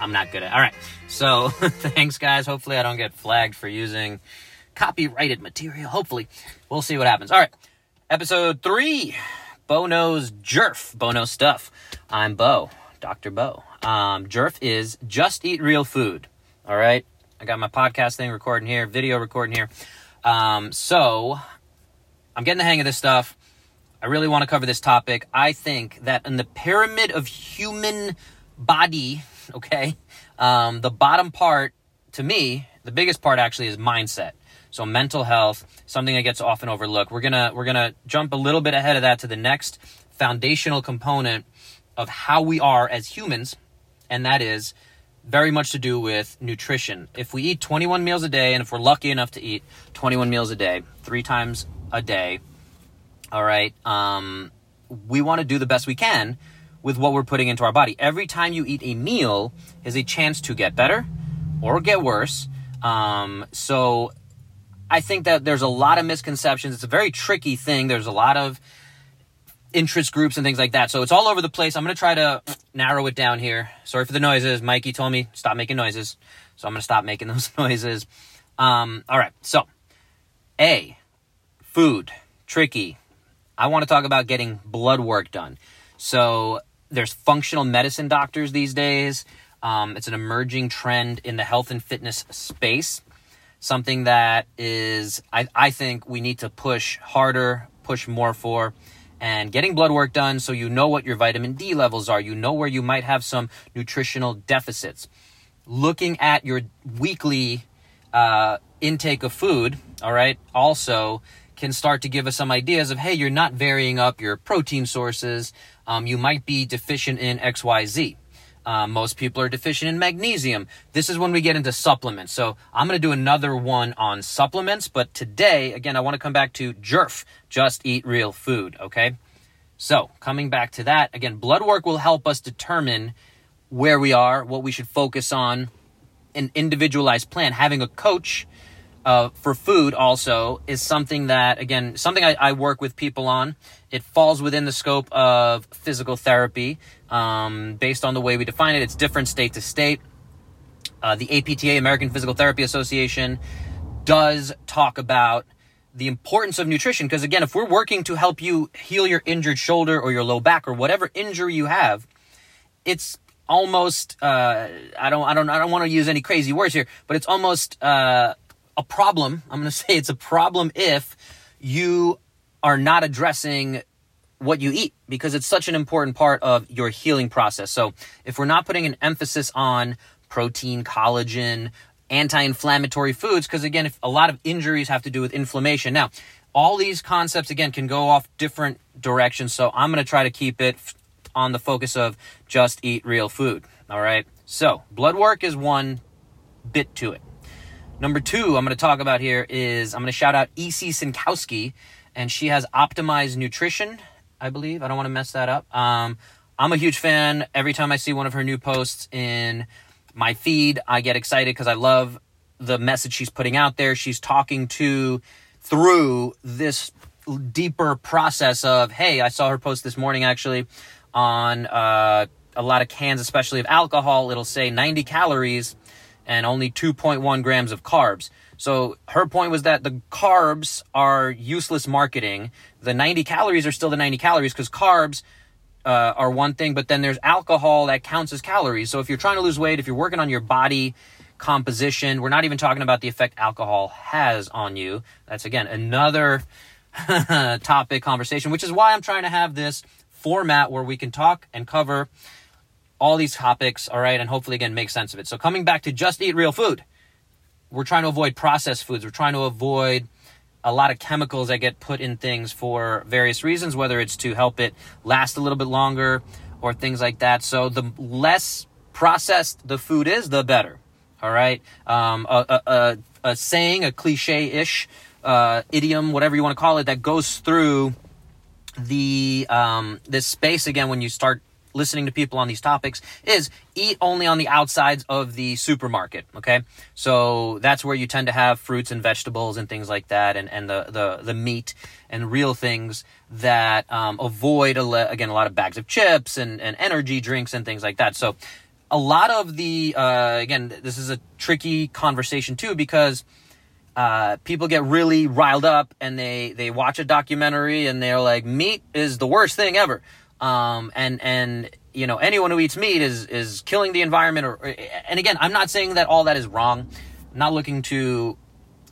I'm not good at. All right. So thanks, guys. Hopefully, I don't get flagged for using copyrighted material. Hopefully, we'll see what happens. All right. Episode three. Bo knows Jerf. Bo knows stuff. I'm Bo, Dr. Bo. Um, Jerf is just eat real food. All right. I got my podcast thing recording here, video recording here. Um, so I'm getting the hang of this stuff. I really want to cover this topic. I think that in the pyramid of human body, okay, um, the bottom part, to me, the biggest part actually is mindset. So mental health, something that gets often overlooked. We're gonna we're gonna jump a little bit ahead of that to the next foundational component of how we are as humans, and that is very much to do with nutrition. If we eat 21 meals a day, and if we're lucky enough to eat 21 meals a day, three times a day, all right, um, we want to do the best we can with what we're putting into our body. Every time you eat a meal is a chance to get better or get worse. Um, so I think that there's a lot of misconceptions. It's a very tricky thing. There's a lot of interest groups and things like that. So it's all over the place. I'm going to try to narrow it down here. Sorry for the noises. Mikey told me stop making noises. So I'm going to stop making those noises. Um, all right. So, A, food, tricky. I want to talk about getting blood work done. So there's functional medicine doctors these days. Um, it's an emerging trend in the health and fitness space something that is I, I think we need to push harder, push more for and getting blood work done so you know what your vitamin D levels are, you know where you might have some nutritional deficits. Looking at your weekly uh, intake of food, all right, also can start to give us some ideas of hey, you're not varying up your protein sources. Um, you might be deficient in XYZ. Uh, most people are deficient in magnesium. This is when we get into supplements. So I'm going to do another one on supplements. But today, again, I want to come back to JERF, just eat real food. Okay. So coming back to that, again, blood work will help us determine where we are, what we should focus on, an individualized plan. Having a coach uh, for food also is something that, again, something I, I, work with people on. It falls within the scope of physical therapy um, based on the way we define it. It's different state to state. Uh, the APTA, American Physical Therapy Association, does talk about the importance of nutrition because again if we're working to help you heal your injured shoulder or your low back or whatever injury you have it's almost uh, I don't I don't I don't want to use any crazy words here, but it's almost uh, a problem. I'm going to say it's a problem if you are not addressing what you eat because it's such an important part of your healing process. So, if we're not putting an emphasis on protein, collagen, anti-inflammatory foods because again, if a lot of injuries have to do with inflammation. Now, all these concepts again can go off different directions, so I'm going to try to keep it on the focus of just eat real food, all right? So, blood work is one bit to it. Number two, I'm going to talk about here is I'm going to shout out E.C. Synkowski, and she has optimized nutrition, I believe. I don't want to mess that up. Um, I'm a huge fan. Every time I see one of her new posts in my feed, I get excited because I love the message she's putting out there. She's talking to through this deeper process of, hey, I saw her post this morning actually on uh, a lot of cans, especially of alcohol. It'll say 90 calories and only 2.1 grams of carbs. So her point was that the carbs are useless marketing. The 90 calories are still the 90 calories because carbs uh, are one thing, but then there's alcohol that counts as calories. So if you're trying to lose weight, if you're working on your body composition, we're not even talking about the effect alcohol has on you. That's again another topic conversation, which is why I'm trying to have this format where we can talk and cover all these topics, all right, and hopefully again make sense of it. So coming back to just eat real food. We're trying to avoid processed foods. We're trying to avoid a lot of chemicals that get put in things for various reasons, whether it's to help it last a little bit longer or things like that. So the less processed the food is, the better. All right. Um, a, a, a, saying, a cliche ish uh, idiom, whatever you want to call it, that goes through the um, this space again when you start listening to people on these topics is eat only on the outsides of the supermarket. Okay. So that's where you tend to have fruits and vegetables and things like that and, and the, the, the meat and real things that um, avoid, a le- again, a lot of bags of chips and, and energy drinks and things like that. So a lot of the uh, again, this is a tricky conversation too because uh, people get really riled up and they they watch a documentary and they're like, meat is the worst thing ever, um, and and you know anyone who eats meat is is killing the environment. Or and again, I'm not saying that all that is wrong. I'm not looking to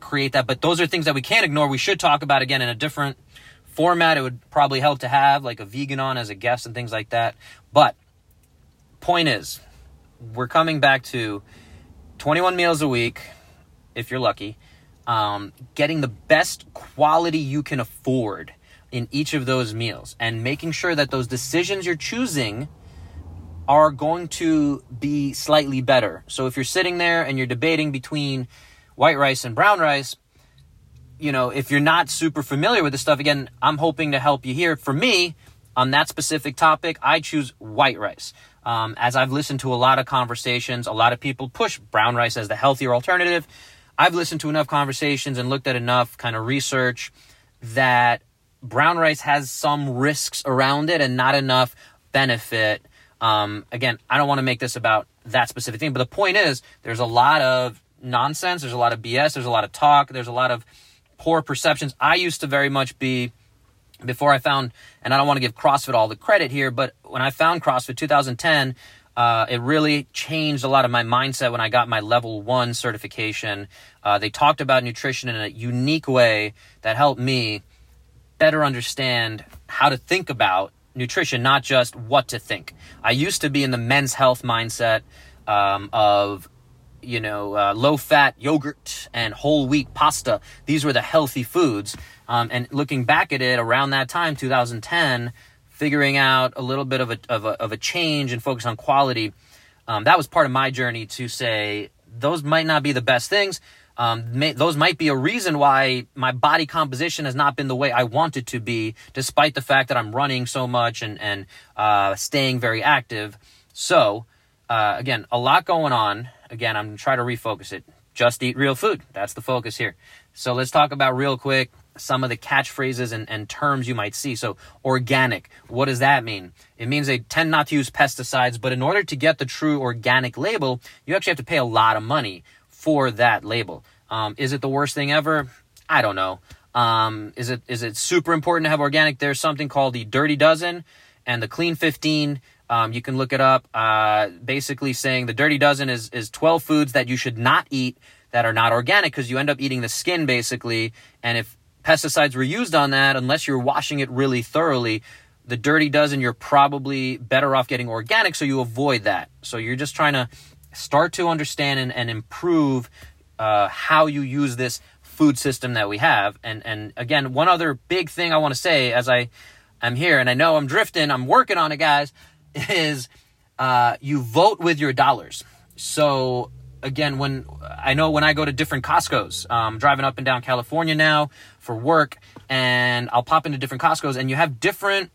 create that, but those are things that we can't ignore. We should talk about again in a different format. It would probably help to have like a vegan on as a guest and things like that. But point is, we're coming back to 21 meals a week, if you're lucky, um, getting the best quality you can afford in each of those meals, and making sure that those decisions you're choosing are going to be slightly better. So if you're sitting there and you're debating between white rice and brown rice, you know, if you're not super familiar with this stuff, again, I'm hoping to help you here. For me, on that specific topic, I choose white rice. Um, as I've listened to a lot of conversations, a lot of people push brown rice as the healthier alternative. I've listened to enough conversations and looked at enough kind of research that brown rice has some risks around it and not enough benefit. Um, again, I don't want to make this about that specific thing, but the point is there's a lot of nonsense, there's a lot of BS, there's a lot of talk, there's a lot of poor perceptions. I used to very much be before I found, and I don't want to give CrossFit all the credit here, but when I found CrossFit 2010, uh, it really changed a lot of my mindset when I got my level one certification. Uh, they talked about nutrition in a unique way that helped me better understand how to think about nutrition, not just what to think. I used to be in the men's health mindset um, of you know, uh, low fat yogurt and whole wheat pasta. These were the healthy foods. Um, and looking back at it around that time, 2010, figuring out a little bit of a, of a, of a change and focus on quality, um, that was part of my journey to say those might not be the best things. Um, may, those might be a reason why my body composition has not been the way I want it to be, despite the fact that I'm running so much and, and uh, staying very active. So, uh, again, a lot going on. Again, I'm trying to refocus it. Just eat real food. That's the focus here. So let's talk about real quick some of the catchphrases and, and terms you might see. So, organic, what does that mean? It means they tend not to use pesticides, but in order to get the true organic label, you actually have to pay a lot of money for that label. Um, is it the worst thing ever? I don't know. Um, is it is it super important to have organic? There's something called the Dirty Dozen and the Clean 15 um, you can look it up. Uh, basically, saying the dirty dozen is is 12 foods that you should not eat that are not organic because you end up eating the skin basically. And if pesticides were used on that, unless you're washing it really thoroughly, the dirty dozen you're probably better off getting organic, so you avoid that. So you're just trying to start to understand and, and improve uh, how you use this food system that we have. And and again, one other big thing I want to say as I am here, and I know I'm drifting, I'm working on it, guys is uh, you vote with your dollars. So again, when I know when I go to different Costco's, driving up and down California now for work, and I'll pop into different Costco's, and you have different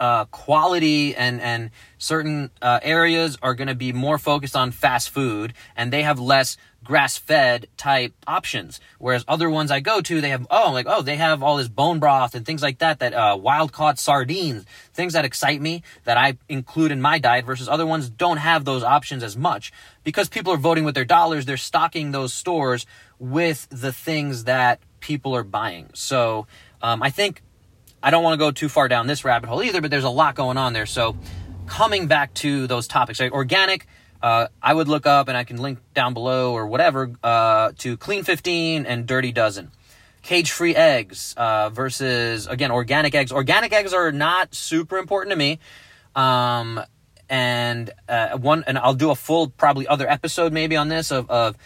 uh, quality and and certain uh, areas are going to be more focused on fast food, and they have less grass fed type options. Whereas other ones I go to, they have, oh, like, oh, they have all this bone broth and things like that, that uh, wild caught sardines, things that excite me that I include in my diet versus other ones don't have those options as much because people are voting with their dollars. They're stocking those stores with the things that people are buying. So um, I think I don't want to go too far down this rabbit hole either, but there's a lot going on there. So coming back to those topics, right? Organic uh, I would look up and I can link down below or whatever uh, to Clean 15 and Dirty Dozen. Cage free eggs uh, versus, again, organic eggs. Organic eggs are not super important to me. Um, and uh, one, and I'll do a full, probably other episode maybe on this of, of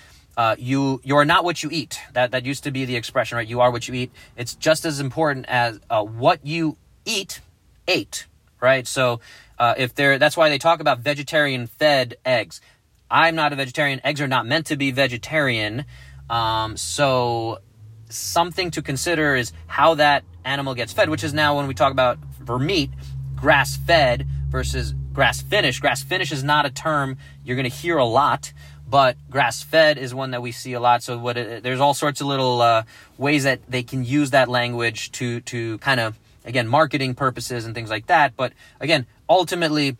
uh, you you are not what you eat. That that used to be the expression, right? You are what you eat. It's just as important as uh, what you eat ate, right? So uh, if they're, that's why they talk about vegetarian fed eggs. I'm not a vegetarian. Eggs are not meant to be vegetarian. Um, so something to consider is how that animal gets fed, which is now when we talk about for meat, grass fed versus grass finished. Grass finished is not a term you're going to hear a lot, but grass fed is one that we see a lot. So what it, there's all sorts of little uh, ways that they can use that language to to kind of again marketing purposes and things like that. But again, ultimately,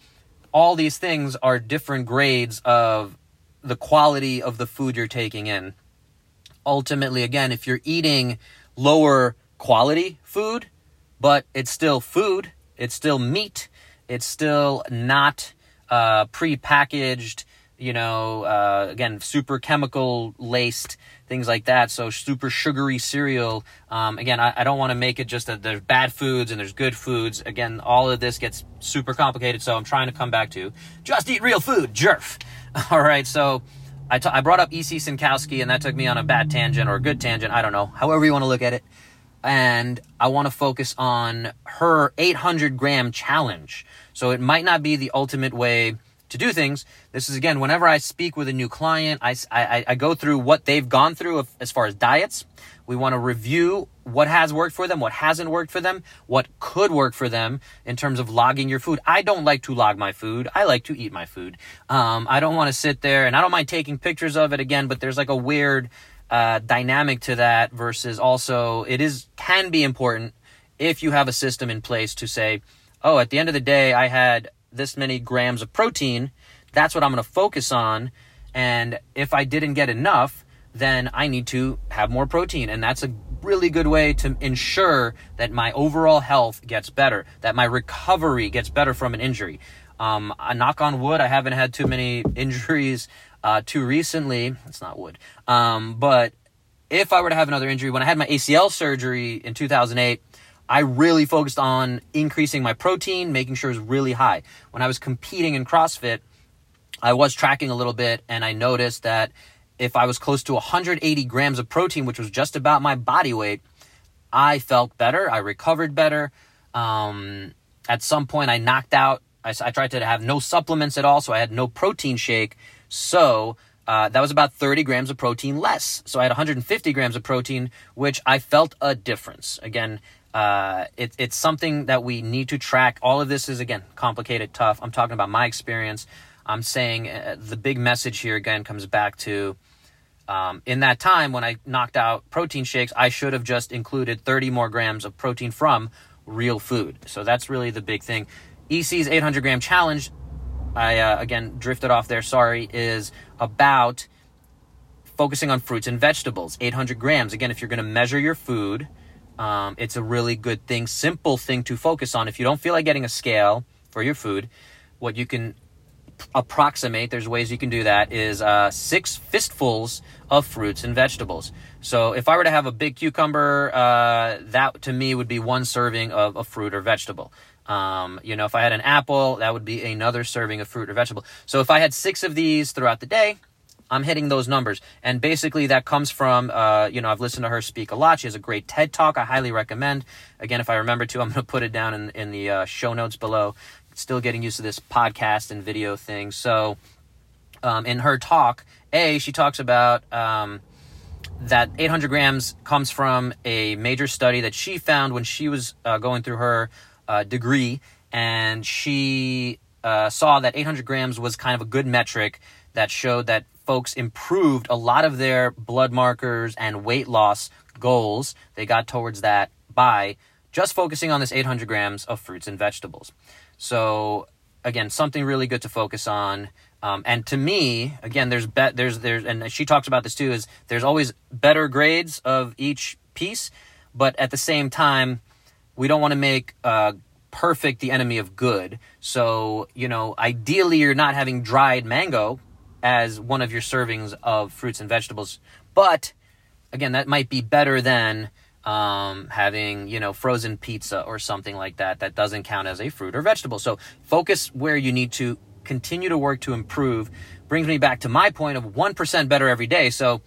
all these things are different grades of the quality of the food you're taking in. Ultimately, again, if you're eating lower quality food, but it's still food, it's still meat, it's still not uh, pre-packaged, you know, uh, again, super chemical laced things like that. So super sugary cereal. Um, again, I, I don't want to make it just that there's bad foods and there's good foods. Again, all of this gets super complicated. So I'm trying to come back to just eat real food, jerf. All right, so I, t- I brought up E.C. Synkowski, and that took me on a bad tangent or a good tangent. I don't know, however you want to look at it. And I want to focus on her 800 gram challenge. So it might not be the ultimate way to do things. This is again, whenever I speak with a new client, I, I, I go through what they've gone through as far as diets. We want to review what has worked for them, what hasn't worked for them, what could work for them in terms of logging your food. I don't like to log my food. I like to eat my food. Um, I don't want to sit there and I don't mind taking pictures of it again, but there's like a weird uh, dynamic to that versus also it is can be important if you have a system in place to say, oh, at the end of the day, I had this many grams of protein. That's what I'm going to focus on. And if I didn't get enough, then I need to have more protein. And that's a really good way to ensure that my overall health gets better, that my recovery gets better from an injury. Um, a knock on wood, I haven't had too many injuries uh, too recently. It's not wood. Um, but if I were to have another injury, when I had my ACL surgery in 2008, I really focused on increasing my protein, making sure it was really high. When I was competing in CrossFit, I was tracking a little bit and I noticed that if I was close to 180 grams of protein, which was just about my body weight, I felt better. I recovered better. Um, at some point, I knocked out. I, I, tried to have no supplements at all, so I had no protein shake. So uh, that was about 30 grams of protein less. So I had 150 grams of protein, which I felt a difference. Again, uh, it, it's something that we need to track. All of this is, again, complicated, tough. I'm talking about my experience. I'm saying uh, the big message here, again, comes back to um, in that time when I knocked out protein shakes, I should have just included 30 more grams of protein from real food. So that's really the big thing. EC's 800 gram challenge, I uh, again drifted off there, sorry, is about focusing on fruits and vegetables. 800 grams. Again, if you're going to measure your food, um, it's a really good thing, simple thing to focus on. If you don't feel like getting a scale for your food, what you can approximate, there's ways you can do that, is uh, six fistfuls of fruits and vegetables. So if I were to have a big cucumber, uh, that to me would be one serving of a fruit or vegetable. Um, you know, if I had an apple, that would be another serving of fruit or vegetable. So if I had six of these throughout the day, I'm hitting those numbers. And basically, that comes from, uh, you know, I've listened to her speak a lot. She has a great TED talk. I highly recommend. Again, if I remember to, I'm going to put it down in, in the uh, show notes below. Still getting used to this podcast and video thing. So, um, in her talk, A, she talks about um, that 800 grams comes from a major study that she found when she was uh, going through her uh, degree. And she uh, saw that 800 grams was kind of a good metric that showed that folks improved a lot of their blood markers and weight loss goals. They got towards that by just focusing on this 800 grams of fruits and vegetables. So again, something really good to focus on. Um, and to me, again, there's bet there's there's and she talks about this too. Is there's always better grades of each piece, but at the same time, we don't want to make uh, perfect the enemy of good. So you know, ideally, you're not having dried mango as one of your servings of fruits and vegetables. But again, that might be better than um, having you know frozen pizza or something like that that doesn't count as a fruit or vegetable. So focus where you need to continue to work to improve. Brings me back to my point of one percent better every day. So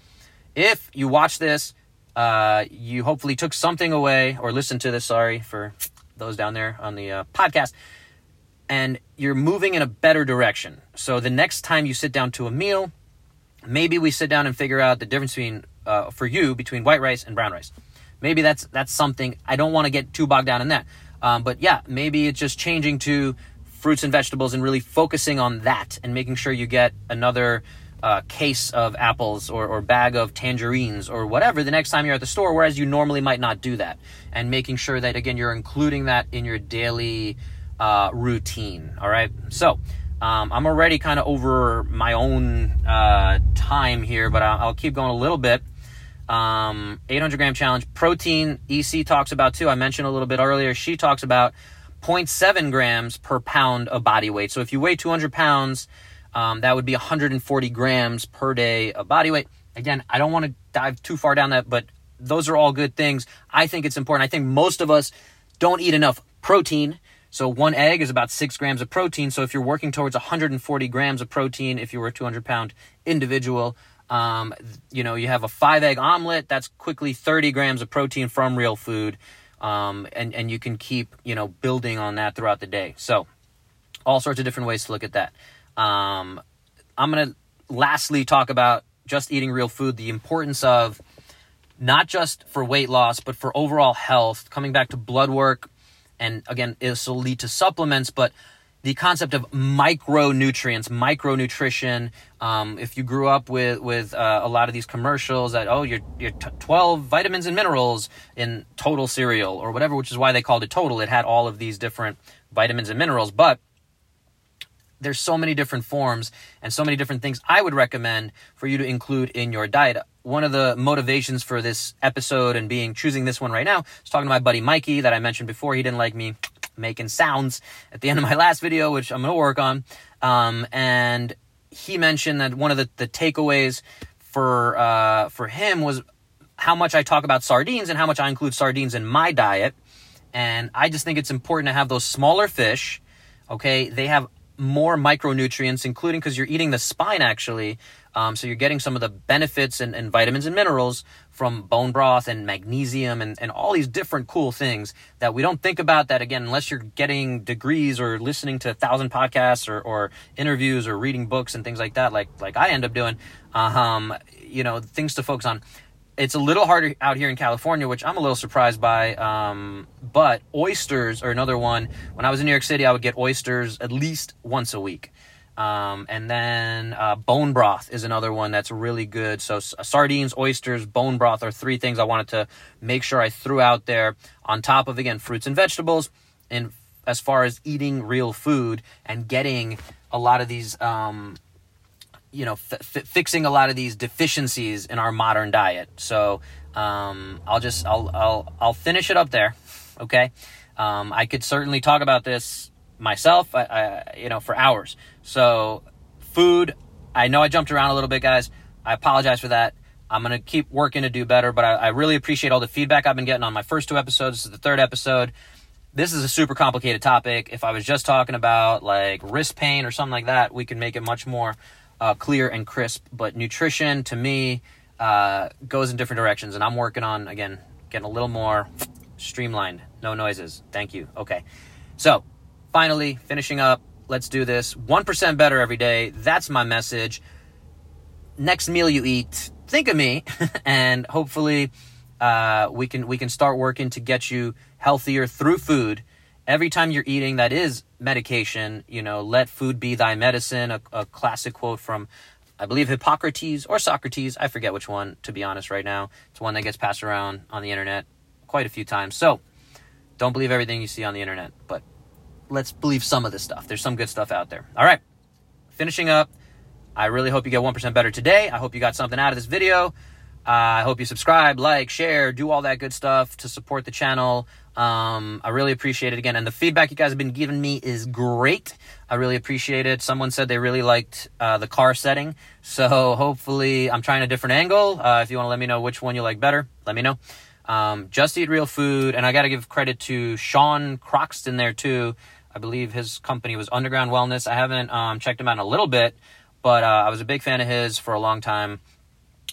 if you watch this, uh, you hopefully took something away or listened to this. Sorry for those down there on the uh, podcast and you're moving in a better direction. So the next time you sit down to a meal, maybe we sit down and figure out the difference between uh, for you between white rice and brown rice. Maybe that's that's something. I don't want to get too bogged down in that, um, but yeah, maybe it's just changing to fruits and vegetables and really focusing on that and making sure you get another uh, case of apples or, or bag of tangerines or whatever the next time you're at the store, whereas you normally might not do that, and making sure that again you're including that in your daily uh, routine. All right. So, Um, I'm already kind of over my own uh, time here, but I'll, I'll, keep going a little bit. Um, 800 gram challenge. Protein, EC talks about too. I mentioned a little bit earlier. She talks about 0.7 grams per pound of body weight. So if you weigh 200 pounds, um, that would be 140 grams per day of body weight. Again, I don't want to dive too far down that, but those are all good things. I think it's important. I think most of us don't eat enough protein. So one egg is about six grams of protein. So if you're working towards 140 grams of protein, if you were a 200 pound individual, um, you know, you have a five egg omelet, that's quickly 30 grams of protein from real food. Um, and, and you can keep, you know, building on that throughout the day. So all sorts of different ways to look at that. Um, I'm going to lastly talk about just eating real food, the importance of not just for weight loss, but for overall health, coming back to blood work. And again, this will lead to supplements, but the concept of micronutrients, micronutrition. Um, if you grew up with with uh, a lot of these commercials that oh you're you're t- twelve vitamins and minerals in total cereal or whatever, which is why they called it total. It had all of these different vitamins and minerals, but there's so many different forms and so many different things I would recommend for you to include in your diet. One of the motivations for this episode and being choosing this one right now is talking to my buddy Mikey that I mentioned before. He didn't like me making sounds at the end of my last video, which I'm going to work on. Um, and he mentioned that one of the, the takeaways for uh, for him was how much I talk about sardines and how much I include sardines in my diet. And I just think it's important to have those smaller fish. Okay, they have more micronutrients, including because you're eating the spine actually. Um, so you're getting some of the benefits and, and, vitamins and minerals from bone broth and magnesium and, and all these different cool things that we don't think about that again, unless you're getting degrees or listening to a thousand podcasts or, or interviews or reading books and things like that, like, like I end up doing, um, you know, things to focus on it's a little harder out here in California, which I'm a little surprised by. Um, but oysters are another one. When I was in New York City, I would get oysters at least once a week. Um, and then uh, bone broth is another one that's really good. So sardines, oysters, bone broth are three things I wanted to make sure I threw out there on top of again fruits and vegetables. And as far as eating real food and getting a lot of these um, you know, f- f- fixing a lot of these deficiencies in our modern diet. So um, I'll just I'll I'll I'll finish it up there. Okay, um, I could certainly talk about this myself. I, I, you know for hours. So food. I know I jumped around a little bit, guys. I apologize for that. I'm gonna keep working to do better, but I, I really appreciate all the feedback I've been getting on my first two episodes. This is the third episode. This is a super complicated topic. If I was just talking about like wrist pain or something like that, we can make it much more uh, clear and crisp. But nutrition to me uh, goes in different directions, and I'm working on again getting a little more streamlined. No noises. Thank you. Okay. So finally finishing up. Let's do this. One percent better every day. That's my message. Next meal you eat, think of me, and hopefully uh, we can we can start working to get you healthier through food every time you're eating that is medication, you know, let food be thy medicine, a, a, classic quote from, I believe, Hippocrates or Socrates. I forget which one, to be honest, right now. It's one that gets passed around on the internet quite a few times. So don't believe everything you see on the internet, but let's believe some of this stuff. There's some good stuff out there. All right, finishing up. I really hope you get 1% better today. I hope you got something out of this video. Uh, I hope you subscribe, like, share, do all that good stuff to support the channel. Um, I really appreciate it again. And the feedback you guys have been giving me is great. I really appreciate it. Someone said they really liked uh, the car setting. So hopefully, I'm trying a different angle. Uh, if you want to let me know which one you like better, let me know. Um, just eat real food. And I got to give credit to Sean Croxton there too. I believe his company was Underground Wellness. I haven't um, checked him out in a little bit, but uh, I was a big fan of his for a long time.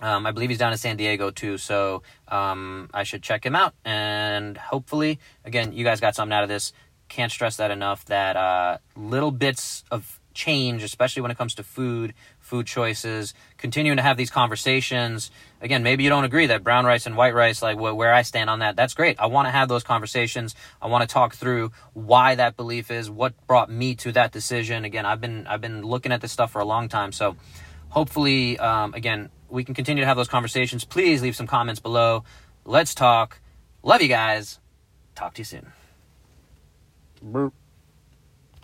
Um, I believe he's down in San Diego too, so um, I should check him out. And hopefully, again, you guys got something out of this. Can't stress that enough. That uh, little bits of change, especially when it comes to food, food choices, continuing to have these conversations. Again, maybe you don't agree that brown rice and white rice, like where I stand on that, that's great. I want to have those conversations. I want to talk through why that belief is, what brought me to that decision. Again, I've been I've been looking at this stuff for a long time, so hopefully, um, again, we can continue to have those conversations. Please leave some comments below. Let's talk. Love you guys. Talk to you soon.